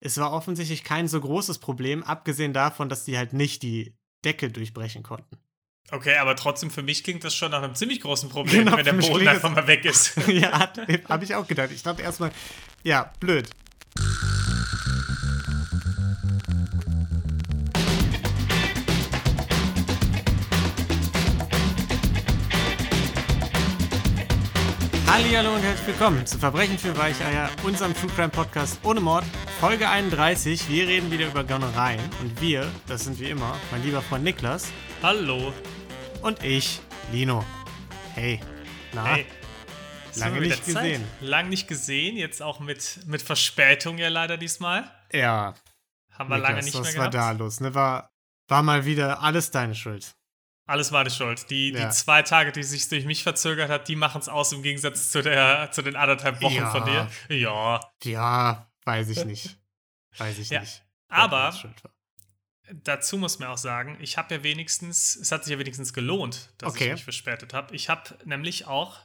es war offensichtlich kein so großes Problem, abgesehen davon, dass die halt nicht die Decke durchbrechen konnten. Okay, aber trotzdem für mich klingt das schon nach einem ziemlich großen Problem, genau, wenn der Boden einfach mal weg ist. ja, habe ich auch gedacht. Ich dachte erstmal, ja, blöd. Hallo und herzlich willkommen zu Verbrechen für Weicheier, unserem True Crime Podcast ohne Mord, Folge 31. Wir reden wieder über Gönnereien und wir, das sind wie immer mein lieber Freund Niklas. Hallo. Und ich, Lino. Hey. Na? Hey. Lange nicht gesehen. Lange nicht gesehen, jetzt auch mit, mit Verspätung ja leider diesmal. Ja. Haben wir Niklas, lange nicht mehr gehabt. Was war da los? Ne? War, war mal wieder alles deine Schuld. Alles meine Schuld. Die, ja. die zwei Tage, die sich durch mich verzögert hat, die machen es aus im Gegensatz zu, der, zu den anderthalb Wochen ja. von dir. Ja. Ja, weiß ich nicht. Weiß ich ja. nicht. Aber dazu muss man auch sagen, ich habe ja wenigstens, es hat sich ja wenigstens gelohnt, dass okay. ich mich verspätet habe. Ich habe nämlich auch,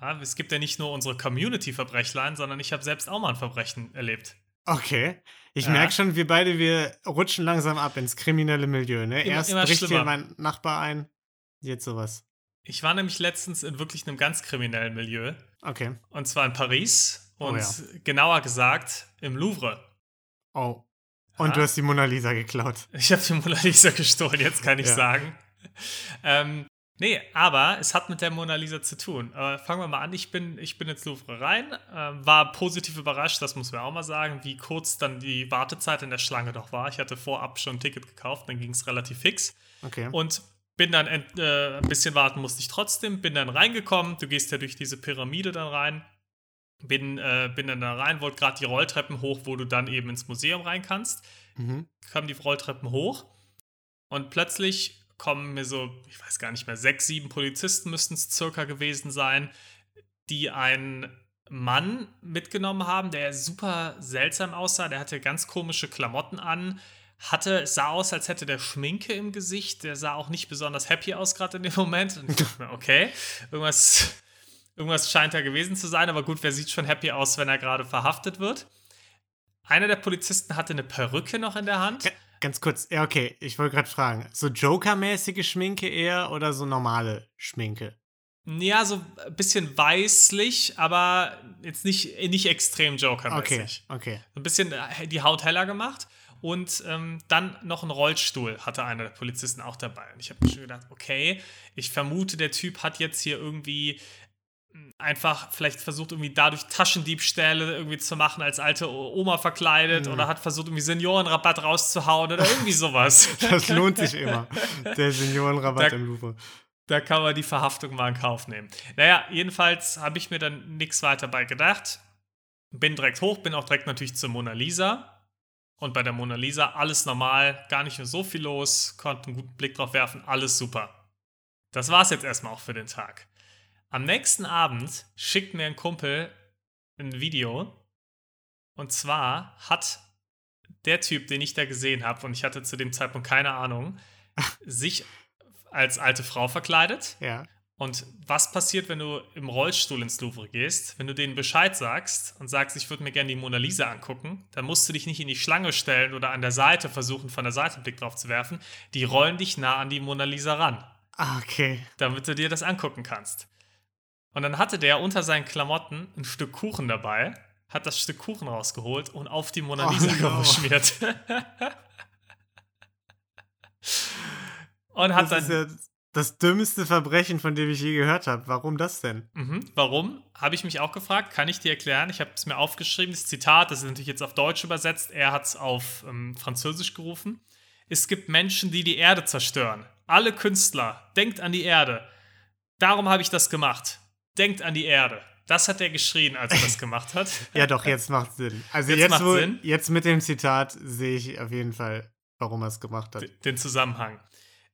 ja, es gibt ja nicht nur unsere Community-Verbrechlein, sondern ich habe selbst auch mal ein Verbrechen erlebt. Okay. Ich ja. merke schon, wir beide, wir rutschen langsam ab ins kriminelle Milieu. Ne? Immer, Erst immer bricht schlimmer. hier mein Nachbar ein, jetzt sowas. Ich war nämlich letztens in wirklich einem ganz kriminellen Milieu. Okay. Und zwar in Paris und oh, ja. genauer gesagt im Louvre. Oh. Und ja. du hast die Mona Lisa geklaut. Ich habe die Mona Lisa gestohlen, jetzt kann ich sagen. Ähm, Nee, aber es hat mit der Mona Lisa zu tun. Aber fangen wir mal an. Ich bin, ich bin ins Louvre rein, äh, war positiv überrascht, das muss man auch mal sagen, wie kurz dann die Wartezeit in der Schlange doch war. Ich hatte vorab schon ein Ticket gekauft, dann ging es relativ fix. Okay. Und bin dann äh, ein bisschen warten musste ich trotzdem, bin dann reingekommen. Du gehst ja durch diese Pyramide dann rein. Bin, äh, bin dann da rein, wollte gerade die Rolltreppen hoch, wo du dann eben ins Museum rein kannst. Mhm. Kamen die Rolltreppen hoch und plötzlich kommen mir so, ich weiß gar nicht mehr, sechs, sieben Polizisten müssten es circa gewesen sein, die einen Mann mitgenommen haben, der super seltsam aussah. Der hatte ganz komische Klamotten an, hatte, sah aus, als hätte der Schminke im Gesicht. Der sah auch nicht besonders happy aus, gerade in dem Moment. Und ich dachte mir, okay, irgendwas, irgendwas scheint da gewesen zu sein. Aber gut, wer sieht schon happy aus, wenn er gerade verhaftet wird? Einer der Polizisten hatte eine Perücke noch in der Hand. Ganz kurz, ja, okay, ich wollte gerade fragen, so Joker-mäßige Schminke eher oder so normale Schminke? Ja, so ein bisschen weißlich, aber jetzt nicht, nicht extrem Joker-mäßig. Okay, okay. So ein bisschen äh, die Haut heller gemacht. Und ähm, dann noch ein Rollstuhl hatte einer der Polizisten auch dabei. Und ich habe mir schon gedacht, okay, ich vermute, der Typ hat jetzt hier irgendwie einfach vielleicht versucht, irgendwie dadurch Taschendiebstähle irgendwie zu machen, als alte Oma verkleidet mhm. oder hat versucht, irgendwie Seniorenrabatt rauszuhauen oder irgendwie sowas. das lohnt sich immer, der Seniorenrabatt da, im Louvre. Da kann man die Verhaftung mal in Kauf nehmen. Naja, jedenfalls habe ich mir dann nichts weiter bei gedacht. Bin direkt hoch, bin auch direkt natürlich zur Mona Lisa. Und bei der Mona Lisa alles normal, gar nicht mehr so viel los, konnte einen guten Blick drauf werfen, alles super. Das war es jetzt erstmal auch für den Tag. Am nächsten Abend schickt mir ein Kumpel ein Video. Und zwar hat der Typ, den ich da gesehen habe, und ich hatte zu dem Zeitpunkt keine Ahnung, sich als alte Frau verkleidet. Ja. Und was passiert, wenn du im Rollstuhl ins Louvre gehst? Wenn du denen Bescheid sagst und sagst, ich würde mir gerne die Mona Lisa angucken, dann musst du dich nicht in die Schlange stellen oder an der Seite versuchen, von der Seite einen Blick drauf zu werfen. Die rollen dich nah an die Mona Lisa ran. Ah, okay. Damit du dir das angucken kannst. Und dann hatte der unter seinen Klamotten ein Stück Kuchen dabei, hat das Stück Kuchen rausgeholt und auf die Mona Lisa oh, no. geschmiert. und hat das dann. Ist ja das dümmste Verbrechen, von dem ich je gehört habe. Warum das denn? Mhm. Warum? Habe ich mich auch gefragt. Kann ich dir erklären? Ich habe es mir aufgeschrieben, das Zitat, das ist natürlich jetzt auf Deutsch übersetzt. Er hat es auf ähm, Französisch gerufen. Es gibt Menschen, die die Erde zerstören. Alle Künstler, denkt an die Erde. Darum habe ich das gemacht denkt an die Erde. Das hat er geschrien, als er das gemacht hat. ja, doch, jetzt macht Sinn. Also jetzt, jetzt, wo, Sinn. jetzt mit dem Zitat sehe ich auf jeden Fall, warum er es gemacht hat. Den Zusammenhang.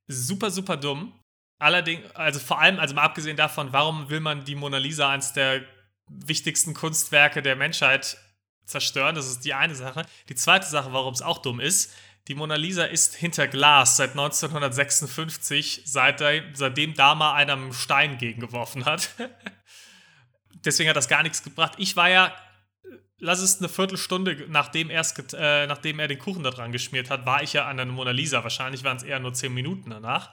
Super, super dumm. Allerdings, also vor allem, also mal abgesehen davon, warum will man die Mona Lisa, eines der wichtigsten Kunstwerke der Menschheit, zerstören? Das ist die eine Sache. Die zweite Sache, warum es auch dumm ist, die Mona Lisa ist hinter Glas seit 1956, seitdem, seitdem da mal einer einen Stein gegengeworfen hat. Deswegen hat das gar nichts gebracht. Ich war ja lass es eine Viertelstunde, nachdem, äh, nachdem er den Kuchen da dran geschmiert hat, war ich ja an der Mona Lisa. Wahrscheinlich waren es eher nur zehn Minuten danach.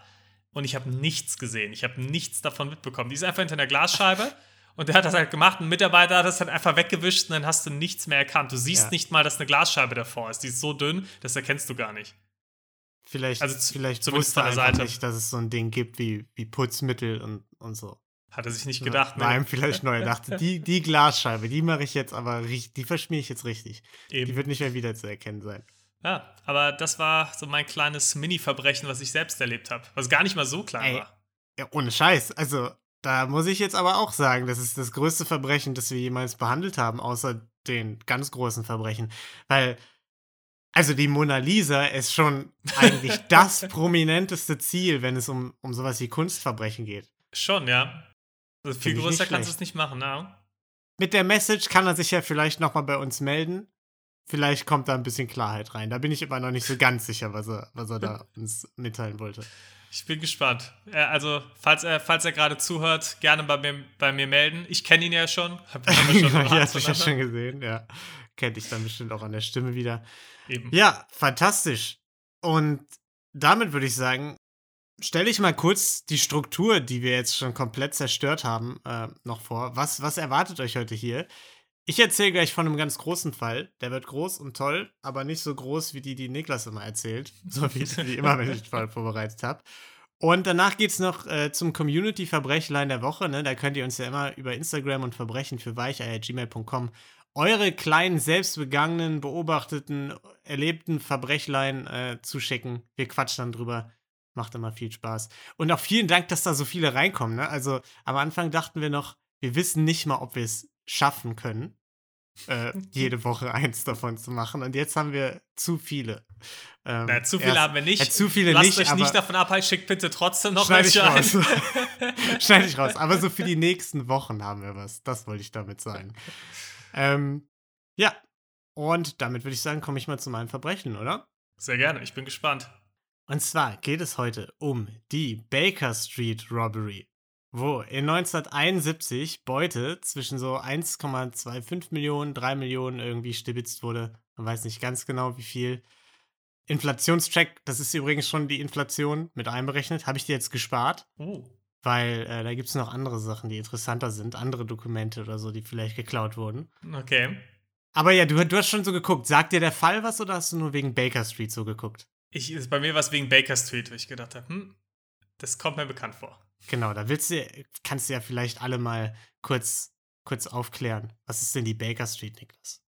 Und ich habe nichts gesehen. Ich habe nichts davon mitbekommen. Die ist einfach hinter der Glasscheibe. Und der hat das halt gemacht. Ein Mitarbeiter hat das halt einfach weggewischt und dann hast du nichts mehr erkannt. Du siehst ja. nicht mal, dass eine Glasscheibe davor ist. Die ist so dünn, das erkennst du gar nicht. Vielleicht, also vielleicht wusste er einfach nicht, dass es so ein Ding gibt wie, wie Putzmittel und, und so. Hat er sich nicht gedacht, ne? Nein, vielleicht neu. Er dachte, die, die Glasscheibe, die mache ich jetzt aber richtig, die verschmiere ich jetzt richtig. Eben. Die wird nicht mehr wiederzuerkennen sein. Ja, aber das war so mein kleines Mini-Verbrechen, was ich selbst erlebt habe. Was gar nicht mal so klein Ey, war. Ja, ohne Scheiß. Also, da muss ich jetzt aber auch sagen, das ist das größte Verbrechen, das wir jemals behandelt haben, außer den ganz großen Verbrechen. Weil, also die Mona Lisa ist schon eigentlich das prominenteste Ziel, wenn es um, um sowas wie Kunstverbrechen geht. Schon, ja. Also viel größer kannst du es nicht machen, ne? Mit der Message kann er sich ja vielleicht nochmal bei uns melden. Vielleicht kommt da ein bisschen Klarheit rein. Da bin ich aber noch nicht so ganz sicher, was er, was er da uns mitteilen wollte. Ich bin gespannt. Also, falls er, falls er gerade zuhört, gerne bei mir, bei mir melden. Ich kenne ihn ja schon. Hab, hab schon ja, hast du ja schon gesehen, ja. Kennt dich dann bestimmt auch an der Stimme wieder. Eben. Ja, fantastisch. Und damit würde ich sagen, stelle ich mal kurz die Struktur, die wir jetzt schon komplett zerstört haben, äh, noch vor. Was, was erwartet euch heute hier? Ich erzähle gleich von einem ganz großen Fall. Der wird groß und toll, aber nicht so groß wie die, die Niklas immer erzählt. So wie, wie immer, wenn ich den Fall vorbereitet habe. Und danach geht es noch äh, zum Community-Verbrechlein der Woche. Ne? Da könnt ihr uns ja immer über Instagram und Verbrechen für weicheier.gmail.com eure kleinen, selbstbegangenen, beobachteten, erlebten Verbrechlein äh, zuschicken. Wir quatschen dann drüber. Macht immer viel Spaß. Und auch vielen Dank, dass da so viele reinkommen. Ne? Also am Anfang dachten wir noch, wir wissen nicht mal, ob wir es schaffen können, äh, jede Woche eins davon zu machen. Und jetzt haben wir zu viele. Ähm, Na, zu viele erst, haben wir nicht. Äh, zu viele Lasst nicht. euch nicht davon abhalten, schickt bitte trotzdem noch schneid welche ich raus. schneide ich raus. Aber so für die nächsten Wochen haben wir was. Das wollte ich damit sagen. Ähm, ja. Und damit würde ich sagen, komme ich mal zu meinem Verbrechen, oder? Sehr gerne. Ich bin gespannt. Und zwar geht es heute um die Baker Street Robbery, wo in 1971 Beute zwischen so 1,25 Millionen, 3 Millionen irgendwie stibitzt wurde. Man weiß nicht ganz genau, wie viel. Inflationscheck, das ist übrigens schon die Inflation mit einberechnet, habe ich dir jetzt gespart. Oh. Weil äh, da gibt es noch andere Sachen, die interessanter sind, andere Dokumente oder so, die vielleicht geklaut wurden. Okay. Aber ja, du, du hast schon so geguckt. Sagt dir der Fall was oder hast du nur wegen Baker Street so geguckt? Ich, bei mir war es wegen Baker Street, wo ich gedacht habe, hm, das kommt mir bekannt vor. Genau, da willst du, kannst du ja vielleicht alle mal kurz, kurz aufklären. Was ist denn die Baker Street, Niklas?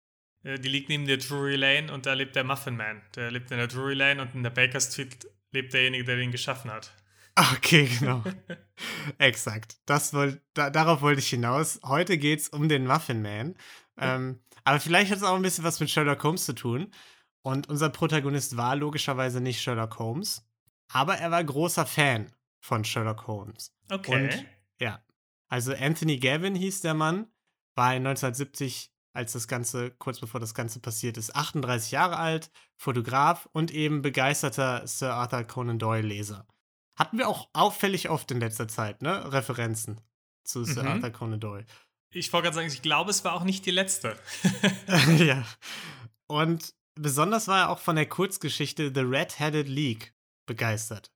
Äh, die liegt neben der Drury Lane und da lebt der Muffin Man. Der lebt in der Drury Lane und in der Baker Street lebt derjenige, der den geschaffen hat. Okay, genau. Exakt. Das wollt, da, darauf wollte ich hinaus. Heute geht es um den Muffin Man. Ähm, aber vielleicht hat es auch ein bisschen was mit Sherlock Holmes zu tun. Und unser Protagonist war logischerweise nicht Sherlock Holmes, aber er war großer Fan von Sherlock Holmes. Okay. Und ja, also Anthony Gavin hieß der Mann, war 1970, als das Ganze, kurz bevor das Ganze passiert ist, 38 Jahre alt, Fotograf und eben begeisterter Sir Arthur Conan Doyle-Leser. Hatten wir auch auffällig oft in letzter Zeit, ne? Referenzen zu Sir mhm. Arthur Conan Doyle. Ich wollte gerade sagen, ich glaube, es war auch nicht die letzte. ja. Und Besonders war er auch von der Kurzgeschichte The Red-Headed League begeistert.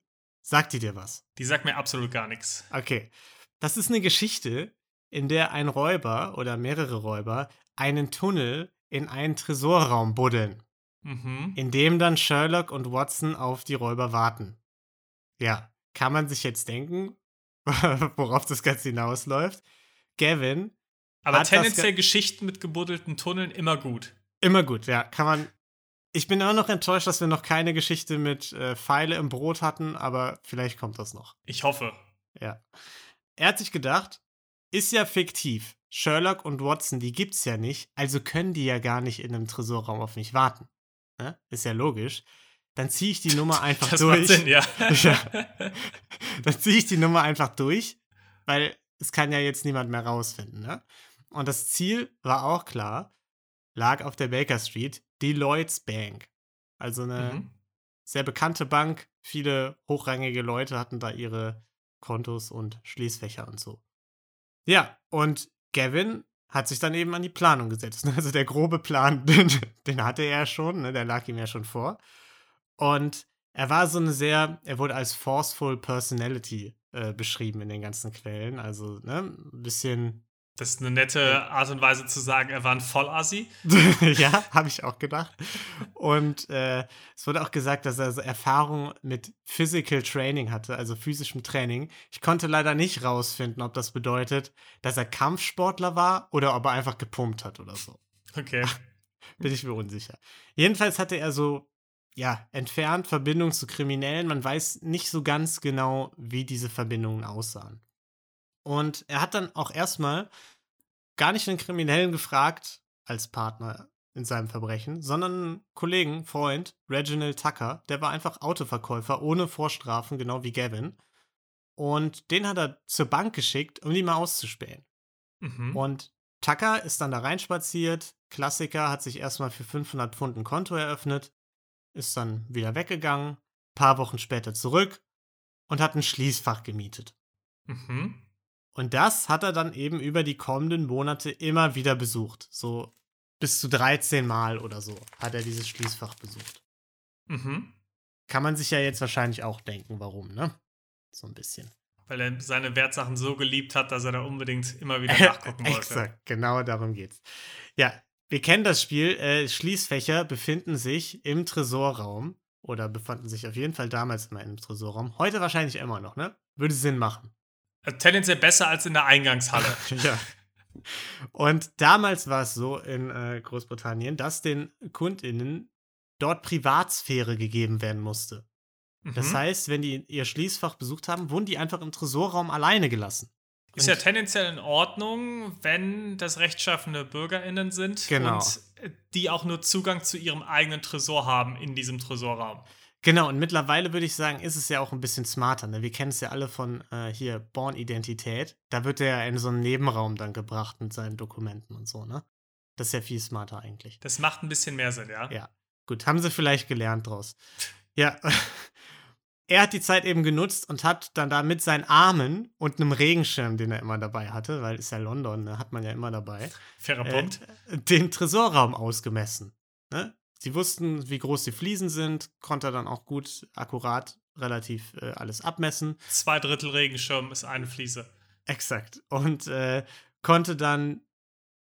Sagt die dir was? Die sagt mir absolut gar nichts. Okay. Das ist eine Geschichte, in der ein Räuber oder mehrere Räuber einen Tunnel in einen Tresorraum buddeln. Mhm. In dem dann Sherlock und Watson auf die Räuber warten. Ja, kann man sich jetzt denken, worauf das Ganze hinausläuft. Gavin. Aber tendenziell Geschichten mit gebuddelten Tunneln immer gut. Immer gut, ja. Kann man, ich bin auch noch enttäuscht, dass wir noch keine Geschichte mit äh, Pfeile im Brot hatten, aber vielleicht kommt das noch. Ich hoffe. Ja. Er hat sich gedacht, ist ja fiktiv. Sherlock und Watson, die gibt's ja nicht, also können die ja gar nicht in einem Tresorraum auf mich warten. Ne? Ist ja logisch. Dann ziehe ich die Nummer einfach das durch. Macht Sinn, ja. ja. Dann ziehe ich die Nummer einfach durch, weil es kann ja jetzt niemand mehr rausfinden. Ne? Und das Ziel war auch klar, lag auf der Baker Street, Lloyds Bank. Also eine mhm. sehr bekannte Bank. Viele hochrangige Leute hatten da ihre Kontos und Schließfächer und so. Ja, und Gavin hat sich dann eben an die Planung gesetzt. Also der grobe Plan, den, den hatte er ja schon, ne? der lag ihm ja schon vor. Und er war so eine sehr, er wurde als forceful personality äh, beschrieben in den ganzen Quellen. Also ne, ein bisschen das ist eine nette Art und Weise zu sagen, er war ein Vollassi. ja, habe ich auch gedacht. Und äh, es wurde auch gesagt, dass er so Erfahrung mit Physical Training hatte, also physischem Training. Ich konnte leider nicht rausfinden, ob das bedeutet, dass er Kampfsportler war oder ob er einfach gepumpt hat oder so. Okay. Bin ich mir unsicher. Jedenfalls hatte er so, ja, entfernt Verbindungen zu Kriminellen. Man weiß nicht so ganz genau, wie diese Verbindungen aussahen. Und er hat dann auch erstmal gar nicht einen Kriminellen gefragt als Partner in seinem Verbrechen, sondern einen Kollegen, Freund, Reginald Tucker, der war einfach Autoverkäufer ohne Vorstrafen, genau wie Gavin. Und den hat er zur Bank geschickt, um die mal auszuspähen. Mhm. Und Tucker ist dann da reinspaziert. Klassiker hat sich erstmal für 500 Pfund ein Konto eröffnet, ist dann wieder weggegangen, paar Wochen später zurück und hat ein Schließfach gemietet. Mhm. Und das hat er dann eben über die kommenden Monate immer wieder besucht. So bis zu 13 Mal oder so hat er dieses Schließfach besucht. Mhm. Kann man sich ja jetzt wahrscheinlich auch denken, warum, ne? So ein bisschen. Weil er seine Wertsachen so geliebt hat, dass er da unbedingt immer wieder nachgucken wollte. Exakt, genau darum geht's. Ja, wir kennen das Spiel. Äh, Schließfächer befinden sich im Tresorraum oder befanden sich auf jeden Fall damals immer im Tresorraum. Heute wahrscheinlich immer noch, ne? Würde Sinn machen. Tendenziell besser als in der Eingangshalle. ja. Und damals war es so in äh, Großbritannien, dass den KundInnen dort Privatsphäre gegeben werden musste. Mhm. Das heißt, wenn die ihr Schließfach besucht haben, wurden die einfach im Tresorraum alleine gelassen. Ist und ja tendenziell in Ordnung, wenn das rechtschaffende BürgerInnen sind genau. und die auch nur Zugang zu ihrem eigenen Tresor haben in diesem Tresorraum. Genau, und mittlerweile würde ich sagen, ist es ja auch ein bisschen smarter. Ne? Wir kennen es ja alle von äh, hier Born-Identität. Da wird er ja in so einen Nebenraum dann gebracht mit seinen Dokumenten und so, ne? Das ist ja viel smarter eigentlich. Das macht ein bisschen mehr Sinn, ja. Ja, gut, haben sie vielleicht gelernt draus. Ja, er hat die Zeit eben genutzt und hat dann da mit seinen Armen und einem Regenschirm, den er immer dabei hatte, weil ist ja London, ne, hat man ja immer dabei. Fairer äh, Punkt. Den Tresorraum ausgemessen. Ne? Sie wussten, wie groß die Fliesen sind, konnte dann auch gut, akkurat, relativ äh, alles abmessen. Zwei Drittel Regenschirm ist eine Fliese. Exakt. Und äh, konnte dann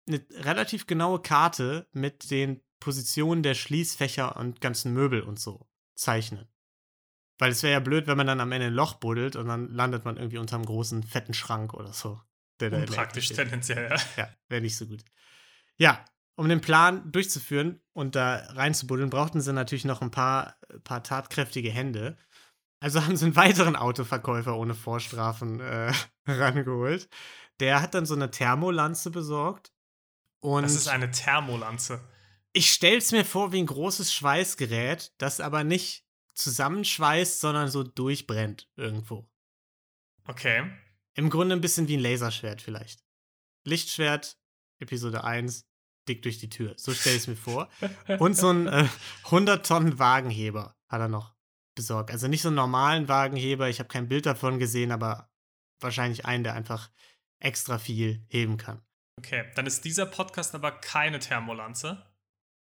eine relativ genaue Karte mit den Positionen der Schließfächer und ganzen Möbel und so zeichnen. Weil es wäre ja blöd, wenn man dann am Ende ein Loch buddelt und dann landet man irgendwie unter einem großen, fetten Schrank oder so. Der Praktisch tendenziell, ja. Ja, wäre nicht so gut. Ja, um den Plan durchzuführen und da reinzubuddeln, brauchten sie natürlich noch ein paar, paar tatkräftige Hände. Also haben sie einen weiteren Autoverkäufer ohne Vorstrafen äh, rangeholt. Der hat dann so eine Thermolanze besorgt. Und das ist eine Thermolanze. Ich stell's mir vor wie ein großes Schweißgerät, das aber nicht zusammenschweißt, sondern so durchbrennt irgendwo. Okay. Im Grunde ein bisschen wie ein Laserschwert vielleicht. Lichtschwert, Episode 1, dick durch die Tür. So stelle ich es mir vor. Und so ein äh, 100 Tonnen Wagenheber hat er noch besorgt. Also nicht so einen normalen Wagenheber. Ich habe kein Bild davon gesehen, aber wahrscheinlich einen, der einfach extra viel heben kann. Okay, dann ist dieser Podcast aber keine Thermolanze.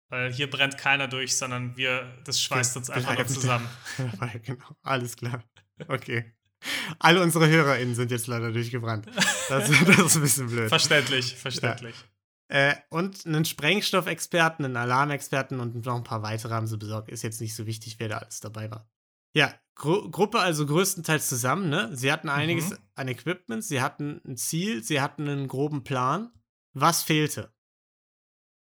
Weil hier brennt keiner durch, sondern wir, das schweißt uns einfach nur zusammen. genau, alles klar. Okay. Alle unsere HörerInnen sind jetzt leider durchgebrannt. Das, das ist ein bisschen blöd. Verständlich, verständlich. Ja. Äh, und einen Sprengstoffexperten, einen Alarmexperten und noch ein paar weitere haben sie besorgt. Ist jetzt nicht so wichtig, wer da alles dabei war. Ja, Gru Gruppe also größtenteils zusammen, ne? Sie hatten einiges mhm. an Equipment, sie hatten ein Ziel, sie hatten einen groben Plan. Was fehlte?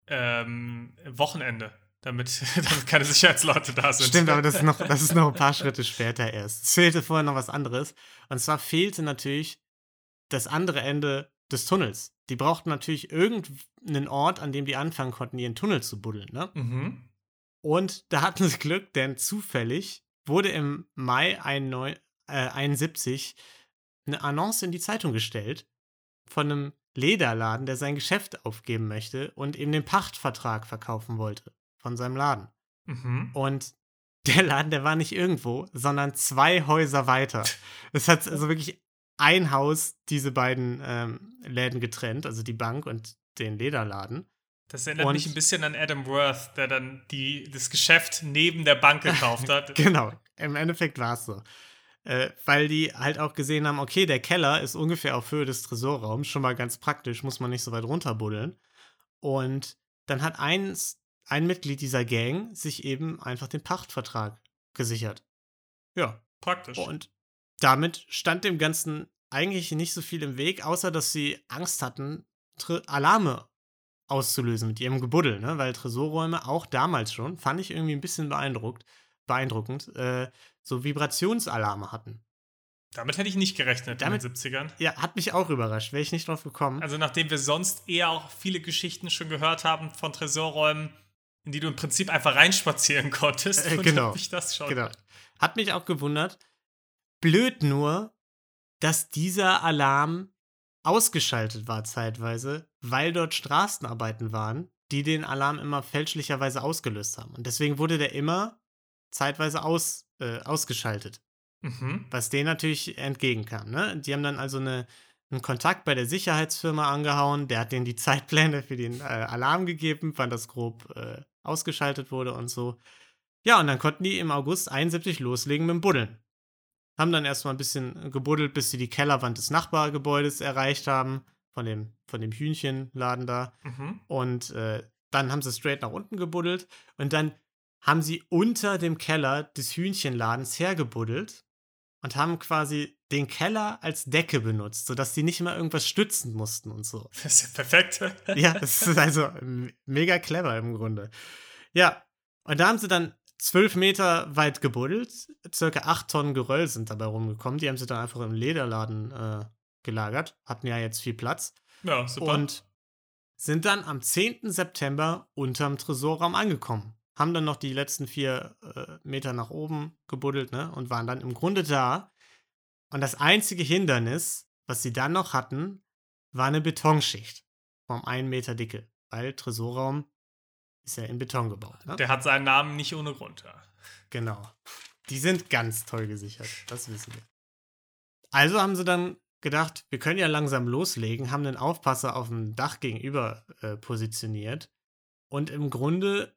Ähm, Wochenende, damit, damit keine Sicherheitsleute da sind. Stimmt, aber das ist, noch, das ist noch ein paar Schritte später erst. Es fehlte vorher noch was anderes. Und zwar fehlte natürlich das andere Ende des Tunnels. Die brauchten natürlich irgendeinen Ort, an dem die anfangen konnten, ihren Tunnel zu buddeln. Ne? Mhm. Und da hatten sie Glück, denn zufällig wurde im Mai 1971 äh, eine Annonce in die Zeitung gestellt von einem Lederladen, der sein Geschäft aufgeben möchte und ihm den Pachtvertrag verkaufen wollte von seinem Laden. Mhm. Und der Laden, der war nicht irgendwo, sondern zwei Häuser weiter. Es hat also wirklich ein Haus diese beiden ähm, Läden getrennt, also die Bank und den Lederladen. Das erinnert und, mich ein bisschen an Adam Worth, der dann die, das Geschäft neben der Bank gekauft hat. genau, im Endeffekt war es so. Äh, weil die halt auch gesehen haben, okay, der Keller ist ungefähr auf Höhe des Tresorraums, schon mal ganz praktisch, muss man nicht so weit runterbuddeln. Und dann hat eins, ein Mitglied dieser Gang sich eben einfach den Pachtvertrag gesichert. Ja. Praktisch. Und damit stand dem Ganzen eigentlich nicht so viel im Weg, außer dass sie Angst hatten, Tre Alarme auszulösen mit ihrem Gebuddel, ne? weil Tresorräume auch damals schon, fand ich irgendwie ein bisschen beeindruckt, beeindruckend, äh, so Vibrationsalarme hatten. Damit hätte ich nicht gerechnet Damit, in den 70ern. Ja, hat mich auch überrascht, wäre ich nicht drauf gekommen. Also nachdem wir sonst eher auch viele Geschichten schon gehört haben von Tresorräumen, in die du im Prinzip einfach reinspazieren konntest, äh, genau, ich das schon. Genau. Hat mich auch gewundert. Blöd nur, dass dieser Alarm ausgeschaltet war zeitweise, weil dort Straßenarbeiten waren, die den Alarm immer fälschlicherweise ausgelöst haben. Und deswegen wurde der immer zeitweise aus, äh, ausgeschaltet. Mhm. Was denen natürlich entgegenkam. Ne? Die haben dann also eine, einen Kontakt bei der Sicherheitsfirma angehauen, der hat denen die Zeitpläne für den äh, Alarm gegeben, wann das grob äh, ausgeschaltet wurde und so. Ja, und dann konnten die im August 71 loslegen mit dem Buddeln. Haben dann erstmal ein bisschen gebuddelt, bis sie die Kellerwand des Nachbargebäudes erreicht haben, von dem, von dem Hühnchenladen da. Mhm. Und äh, dann haben sie straight nach unten gebuddelt und dann haben sie unter dem Keller des Hühnchenladens hergebuddelt und haben quasi den Keller als Decke benutzt, sodass sie nicht mal irgendwas stützen mussten und so. Das ist ja perfekt. ja, das ist also mega clever im Grunde. Ja, und da haben sie dann zwölf Meter weit gebuddelt. Circa acht Tonnen Geröll sind dabei rumgekommen. Die haben sie dann einfach im Lederladen äh, gelagert. Hatten ja jetzt viel Platz. Ja, super. Und sind dann am 10. September unterm Tresorraum angekommen. Haben dann noch die letzten vier äh, Meter nach oben gebuddelt, ne? Und waren dann im Grunde da. Und das einzige Hindernis, was sie dann noch hatten, war eine Betonschicht vom einen Meter Dicke. Weil Tresorraum ist ja in Beton gebaut. Ne? Der hat seinen Namen nicht ohne Grund, ja. Genau. Die sind ganz toll gesichert, das wissen wir. Also haben sie dann gedacht, wir können ja langsam loslegen, haben den Aufpasser auf dem Dach gegenüber äh, positioniert und im Grunde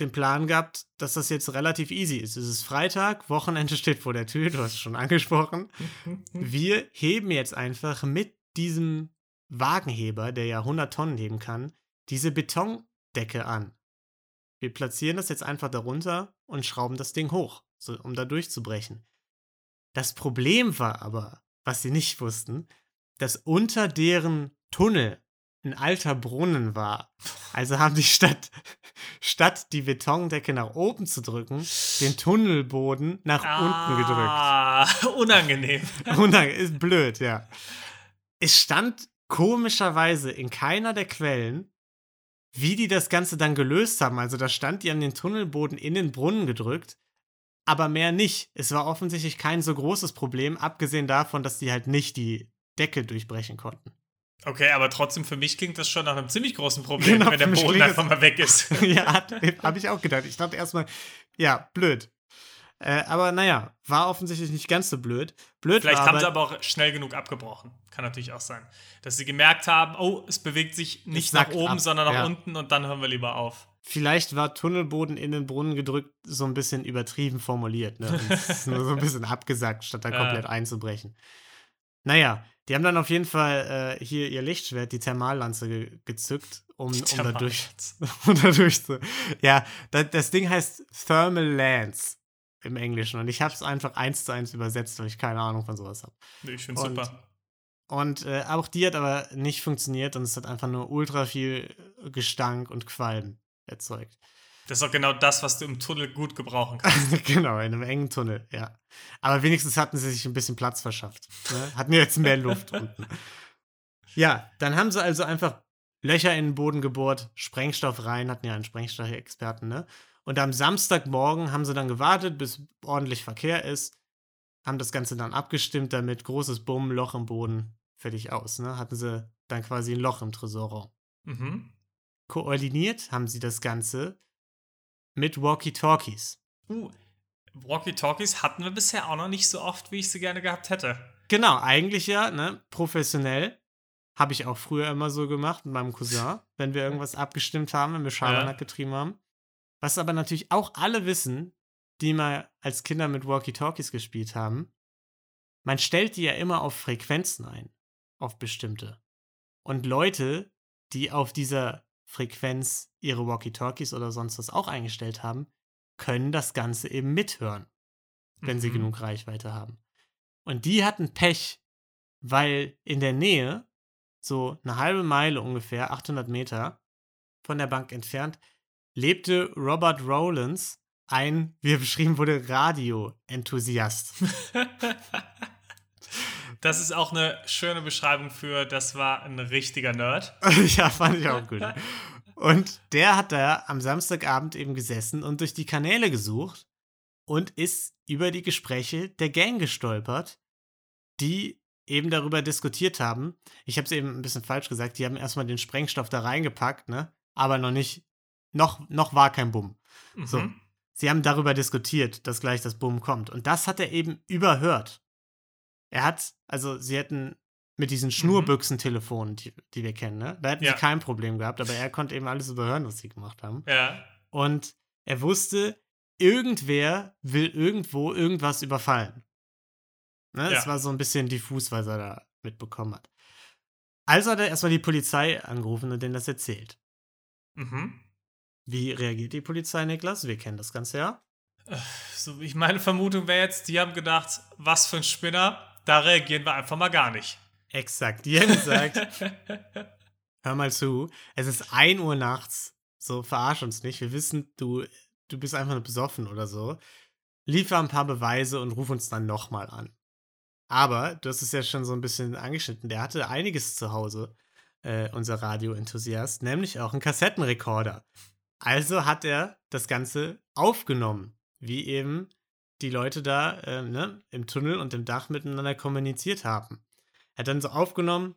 den Plan gehabt, dass das jetzt relativ easy ist. Es ist Freitag, Wochenende steht vor der Tür, du hast es schon angesprochen. Wir heben jetzt einfach mit diesem Wagenheber, der ja 100 Tonnen heben kann, diese Betondecke an. Wir platzieren das jetzt einfach darunter und schrauben das Ding hoch, so, um da durchzubrechen. Das Problem war aber, was sie nicht wussten, dass unter deren Tunnel ein alter Brunnen war. Also haben die statt, statt die Betondecke nach oben zu drücken, den Tunnelboden nach ah, unten gedrückt. Unangenehm. Unangenehm, ist blöd, ja. Es stand komischerweise in keiner der Quellen, wie die das Ganze dann gelöst haben. Also da stand die an den Tunnelboden in den Brunnen gedrückt, aber mehr nicht. Es war offensichtlich kein so großes Problem, abgesehen davon, dass die halt nicht die Decke durchbrechen konnten. Okay, aber trotzdem für mich klingt das schon nach einem ziemlich großen Problem, genau, wenn der Boden einfach mal weg ist. ja, habe ich auch gedacht. Ich dachte erstmal, ja, blöd. Äh, aber naja, war offensichtlich nicht ganz so blöd. blöd Vielleicht haben sie aber auch schnell genug abgebrochen. Kann natürlich auch sein. Dass sie gemerkt haben, oh, es bewegt sich nicht nach oben, ab. sondern nach ja. unten und dann hören wir lieber auf. Vielleicht war Tunnelboden in den Brunnen gedrückt so ein bisschen übertrieben formuliert. Ne? nur so ein bisschen abgesagt, statt da komplett ja. einzubrechen. Naja, die haben dann auf jeden Fall äh, hier ihr Lichtschwert, die Thermallanze, ge gezückt, um, um da durch, um da durch zu. Ja, das, das Ding heißt Thermal Lance im Englischen. Und ich habe es einfach eins zu eins übersetzt, weil ich keine Ahnung von sowas habe. Ich finde super. Und äh, auch die hat aber nicht funktioniert und es hat einfach nur ultra viel Gestank und Qualm erzeugt. Das ist auch genau das, was du im Tunnel gut gebrauchen kannst. genau, in einem engen Tunnel, ja. Aber wenigstens hatten sie sich ein bisschen Platz verschafft. Ne? Hatten jetzt mehr Luft unten. Ja, dann haben sie also einfach Löcher in den Boden gebohrt, Sprengstoff rein, hatten ja einen Sprengstoffexperten, ne? Und am Samstagmorgen haben sie dann gewartet, bis ordentlich Verkehr ist, haben das Ganze dann abgestimmt, damit großes Bumm, Loch im Boden, fertig aus. Ne? Hatten sie dann quasi ein Loch im Tresorraum. Mhm. Koordiniert haben sie das Ganze mit Walkie-Talkies. Uh, Walkie-Talkies hatten wir bisher auch noch nicht so oft, wie ich sie gerne gehabt hätte. Genau, eigentlich ja, ne, professionell. Habe ich auch früher immer so gemacht mit meinem Cousin, wenn wir irgendwas abgestimmt haben, wenn wir Schabernack ja. getrieben haben. Was aber natürlich auch alle wissen, die mal als Kinder mit Walkie-Talkies gespielt haben, man stellt die ja immer auf Frequenzen ein, auf bestimmte. Und Leute, die auf dieser Frequenz ihre Walkie-Talkies oder sonst was auch eingestellt haben, können das Ganze eben mithören, wenn mhm. sie genug Reichweite haben. Und die hatten Pech, weil in der Nähe, so eine halbe Meile ungefähr, 800 Meter von der Bank entfernt, lebte Robert Rowlands, ein, wie er beschrieben wurde, Radio-Enthusiast. Das ist auch eine schöne Beschreibung für, das war ein richtiger Nerd. ja, fand ich auch gut. Und der hat da am Samstagabend eben gesessen und durch die Kanäle gesucht und ist über die Gespräche der Gang gestolpert, die eben darüber diskutiert haben. Ich habe es eben ein bisschen falsch gesagt, die haben erstmal den Sprengstoff da reingepackt, ne? Aber noch nicht, noch, noch war kein Bumm. Mhm. So. Sie haben darüber diskutiert, dass gleich das Bumm kommt. Und das hat er eben überhört. Er hat, also sie hätten mit diesen mhm. Schnurbüchsentelefonen, die, die wir kennen, ne? Da hätten ja. sie kein Problem gehabt, aber er konnte eben alles überhören, was sie gemacht haben. Ja. Und er wusste, irgendwer will irgendwo irgendwas überfallen. Ne? Ja. war so ein bisschen diffus, was er da mitbekommen hat. Also hat er erstmal die Polizei angerufen und denen das erzählt. Mhm. Wie reagiert die Polizei, Niklas? Wir kennen das Ganze ja. So, ich meine Vermutung wäre jetzt, die haben gedacht, was für ein Spinner, da reagieren wir einfach mal gar nicht. Exakt. Die haben gesagt, hör mal zu, es ist 1 Uhr nachts, so verarsch uns nicht, wir wissen, du, du bist einfach nur besoffen oder so. Liefer ein paar Beweise und ruf uns dann nochmal an. Aber, du hast es ja schon so ein bisschen angeschnitten, der hatte einiges zu Hause, äh, unser Radio-Enthusiast, nämlich auch einen Kassettenrekorder. Also hat er das Ganze aufgenommen, wie eben die Leute da äh, ne, im Tunnel und im Dach miteinander kommuniziert haben. Er hat dann so aufgenommen,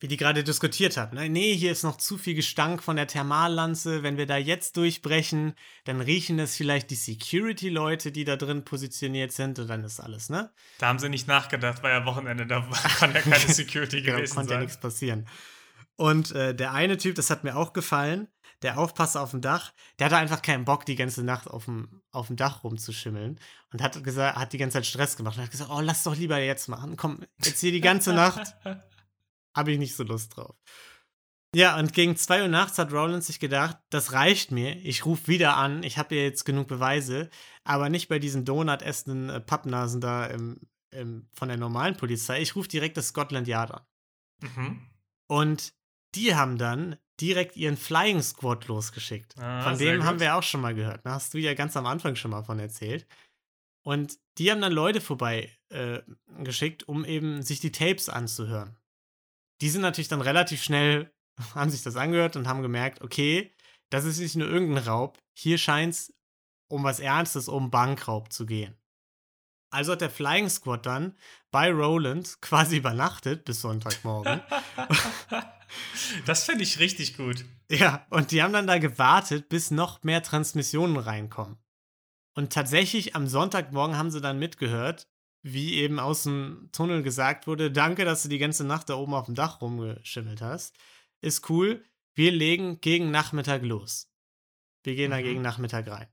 wie die gerade diskutiert haben. Ne? Nee, hier ist noch zu viel Gestank von der Thermallanze. Wenn wir da jetzt durchbrechen, dann riechen es vielleicht die Security-Leute, die da drin positioniert sind und dann ist alles, ne? Da haben sie nicht nachgedacht, war ja Wochenende, da kann ja keine Security genau, gewesen konnte sein. Konnte ja nichts passieren. Und äh, der eine Typ, das hat mir auch gefallen, der Aufpasser auf dem Dach, der hatte einfach keinen Bock, die ganze Nacht auf dem, auf dem Dach rumzuschimmeln und hat, gesagt, hat die ganze Zeit Stress gemacht und hat gesagt, oh, lass doch lieber jetzt machen. Komm, jetzt hier die ganze Nacht. Habe ich nicht so Lust drauf. Ja, und gegen 2 Uhr nachts hat Roland sich gedacht, das reicht mir, ich rufe wieder an, ich habe ja jetzt genug Beweise, aber nicht bei diesen Donut essenden äh, Pappnasen da im, im, von der normalen Polizei. Ich rufe direkt das Scotland Yard an. Mhm. Und die haben dann direkt ihren Flying Squad losgeschickt. Ah, von dem haben wir auch schon mal gehört. Da hast du ja ganz am Anfang schon mal von erzählt. Und die haben dann Leute vorbei äh, geschickt, um eben sich die Tapes anzuhören. Die sind natürlich dann relativ schnell, haben sich das angehört und haben gemerkt, okay, das ist nicht nur irgendein Raub, hier scheint es um was Ernstes, um Bankraub zu gehen. Also hat der Flying Squad dann bei Roland quasi übernachtet bis Sonntagmorgen. das finde ich richtig gut. Ja, und die haben dann da gewartet, bis noch mehr Transmissionen reinkommen. Und tatsächlich am Sonntagmorgen haben sie dann mitgehört, wie eben aus dem Tunnel gesagt wurde: Danke, dass du die ganze Nacht da oben auf dem Dach rumgeschimmelt hast. Ist cool. Wir legen gegen Nachmittag los. Wir gehen mhm. da gegen Nachmittag rein.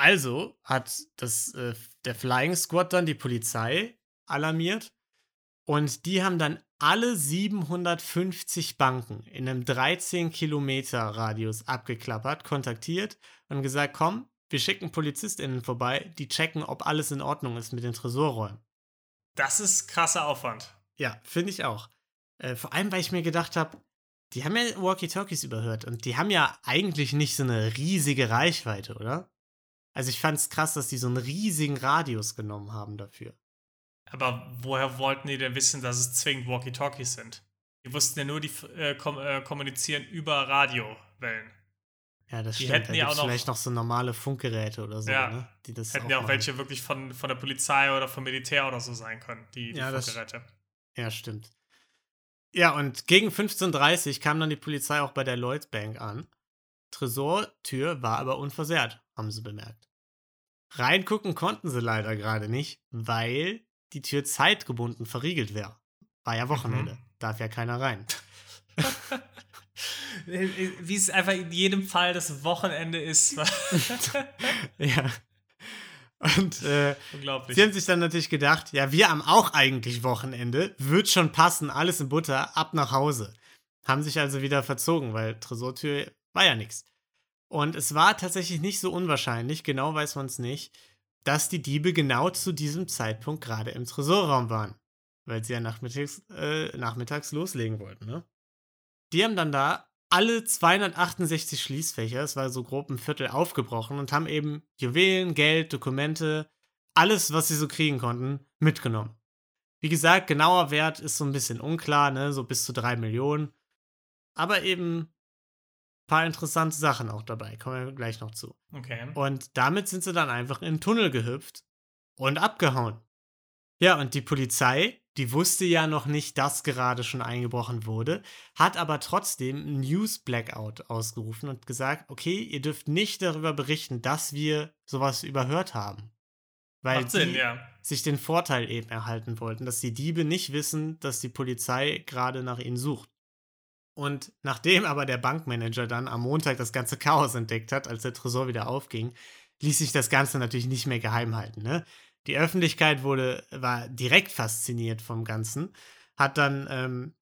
Also hat das, äh, der Flying Squad dann die Polizei alarmiert und die haben dann alle 750 Banken in einem 13 Kilometer Radius abgeklappert, kontaktiert und gesagt, komm, wir schicken PolizistInnen vorbei, die checken, ob alles in Ordnung ist mit den Tresorräumen. Das ist krasser Aufwand. Ja, finde ich auch. Äh, vor allem, weil ich mir gedacht habe, die haben ja Walkie-Talkies überhört und die haben ja eigentlich nicht so eine riesige Reichweite, oder? Also ich fand es krass, dass die so einen riesigen Radius genommen haben dafür. Aber woher wollten die denn wissen, dass es zwingend Walkie-Talkies sind? Die wussten ja nur, die äh, kom äh, kommunizieren über Radiowellen. Ja, das die stimmt. Hätten da ja auch noch, vielleicht noch so normale Funkgeräte oder so, ja, ne? Die das hätten ja auch machen. welche wirklich von, von der Polizei oder vom Militär oder so sein können, die, die ja, Funkgeräte. Das, ja, stimmt. Ja, und gegen 15.30 Uhr kam dann die Polizei auch bei der Lloyds Bank an. Tresortür war aber unversehrt, haben sie bemerkt. Reingucken konnten sie leider gerade nicht, weil die Tür zeitgebunden verriegelt wäre. War ja Wochenende. Mhm. darf ja keiner rein. Wie es einfach in jedem Fall das Wochenende ist. ja. Und äh, sie haben sich dann natürlich gedacht, ja, wir haben auch eigentlich Wochenende, wird schon passen, alles in Butter, ab nach Hause. Haben sich also wieder verzogen, weil Tresortür war ja nichts. Und es war tatsächlich nicht so unwahrscheinlich, genau weiß man es nicht, dass die Diebe genau zu diesem Zeitpunkt gerade im Tresorraum waren. Weil sie ja nachmittags, äh, nachmittags loslegen wollten, ne? Die haben dann da alle 268 Schließfächer, es war so grob ein Viertel, aufgebrochen und haben eben Juwelen, Geld, Dokumente, alles, was sie so kriegen konnten, mitgenommen. Wie gesagt, genauer Wert ist so ein bisschen unklar, ne? so bis zu drei Millionen. Aber eben paar interessante Sachen auch dabei, kommen wir gleich noch zu. Okay. Und damit sind sie dann einfach in den Tunnel gehüpft und abgehauen. Ja, und die Polizei die wusste ja noch nicht, dass gerade schon eingebrochen wurde, hat aber trotzdem News Blackout ausgerufen und gesagt, okay, ihr dürft nicht darüber berichten, dass wir sowas überhört haben. Weil Macht Sinn, ja. sich den Vorteil eben erhalten wollten, dass die Diebe nicht wissen, dass die Polizei gerade nach ihnen sucht. Und nachdem aber der Bankmanager dann am Montag das ganze Chaos entdeckt hat, als der Tresor wieder aufging, ließ sich das Ganze natürlich nicht mehr geheim halten. Ne? Die Öffentlichkeit wurde, war direkt fasziniert vom Ganzen, hat dann ähm,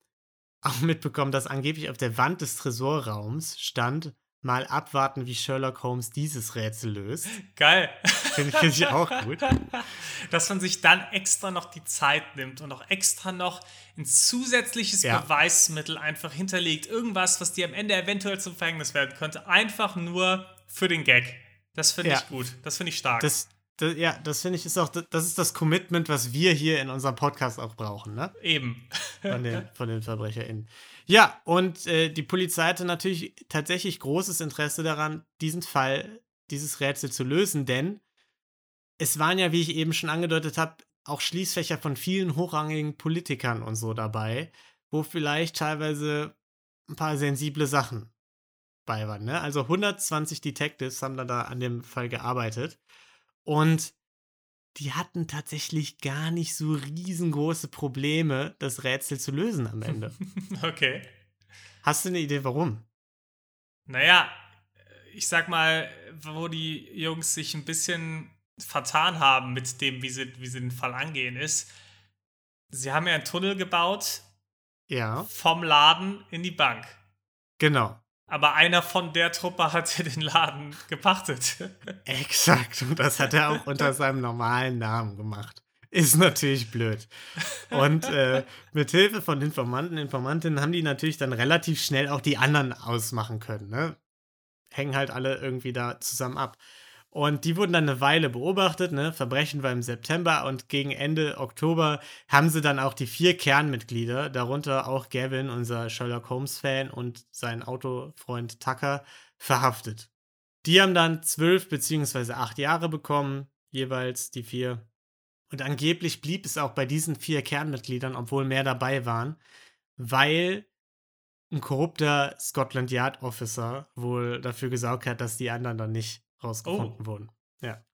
auch mitbekommen, dass angeblich auf der Wand des Tresorraums stand, mal abwarten, wie Sherlock Holmes dieses Rätsel löst. Geil. Finde find ich auch gut. Dass man sich dann extra noch die Zeit nimmt und auch extra noch ein zusätzliches ja. Beweismittel einfach hinterlegt. Irgendwas, was dir am Ende eventuell zum Verhängnis werden könnte. Einfach nur für den Gag. Das finde ja. ich gut. Das finde ich stark. Das, das, ja, das finde ich ist auch, das ist das Commitment, was wir hier in unserem Podcast auch brauchen, ne? Eben. Von den, von den VerbrecherInnen. Ja, und äh, die Polizei hatte natürlich tatsächlich großes Interesse daran, diesen Fall, dieses Rätsel zu lösen, denn es waren ja, wie ich eben schon angedeutet habe, auch Schließfächer von vielen hochrangigen Politikern und so dabei, wo vielleicht teilweise ein paar sensible Sachen bei waren. Ne? Also 120 Detectives haben dann da an dem Fall gearbeitet. Und die hatten tatsächlich gar nicht so riesengroße Probleme, das Rätsel zu lösen am Ende. okay. Hast du eine Idee, warum? Naja, ich sag mal, wo die Jungs sich ein bisschen vertan haben mit dem, wie sie, wie sie den Fall angehen, ist, sie haben ja einen Tunnel gebaut. Ja. Vom Laden in die Bank. Genau. Aber einer von der Truppe hat den Laden gepachtet. Exakt. Und das hat er auch unter seinem normalen Namen gemacht. Ist natürlich blöd. Und äh, mit Hilfe von Informanten, Informantinnen haben die natürlich dann relativ schnell auch die anderen ausmachen können. Ne? Hängen halt alle irgendwie da zusammen ab. Und die wurden dann eine Weile beobachtet, ne? Verbrechen war im September und gegen Ende Oktober haben sie dann auch die vier Kernmitglieder, darunter auch Gavin, unser Sherlock Holmes-Fan und sein Autofreund Tucker, verhaftet. Die haben dann zwölf beziehungsweise acht Jahre bekommen, jeweils die vier. Und angeblich blieb es auch bei diesen vier Kernmitgliedern, obwohl mehr dabei waren, weil ein korrupter Scotland Yard Officer wohl dafür gesorgt hat, dass die anderen dann nicht rausgefunden oh. wurden. Ja.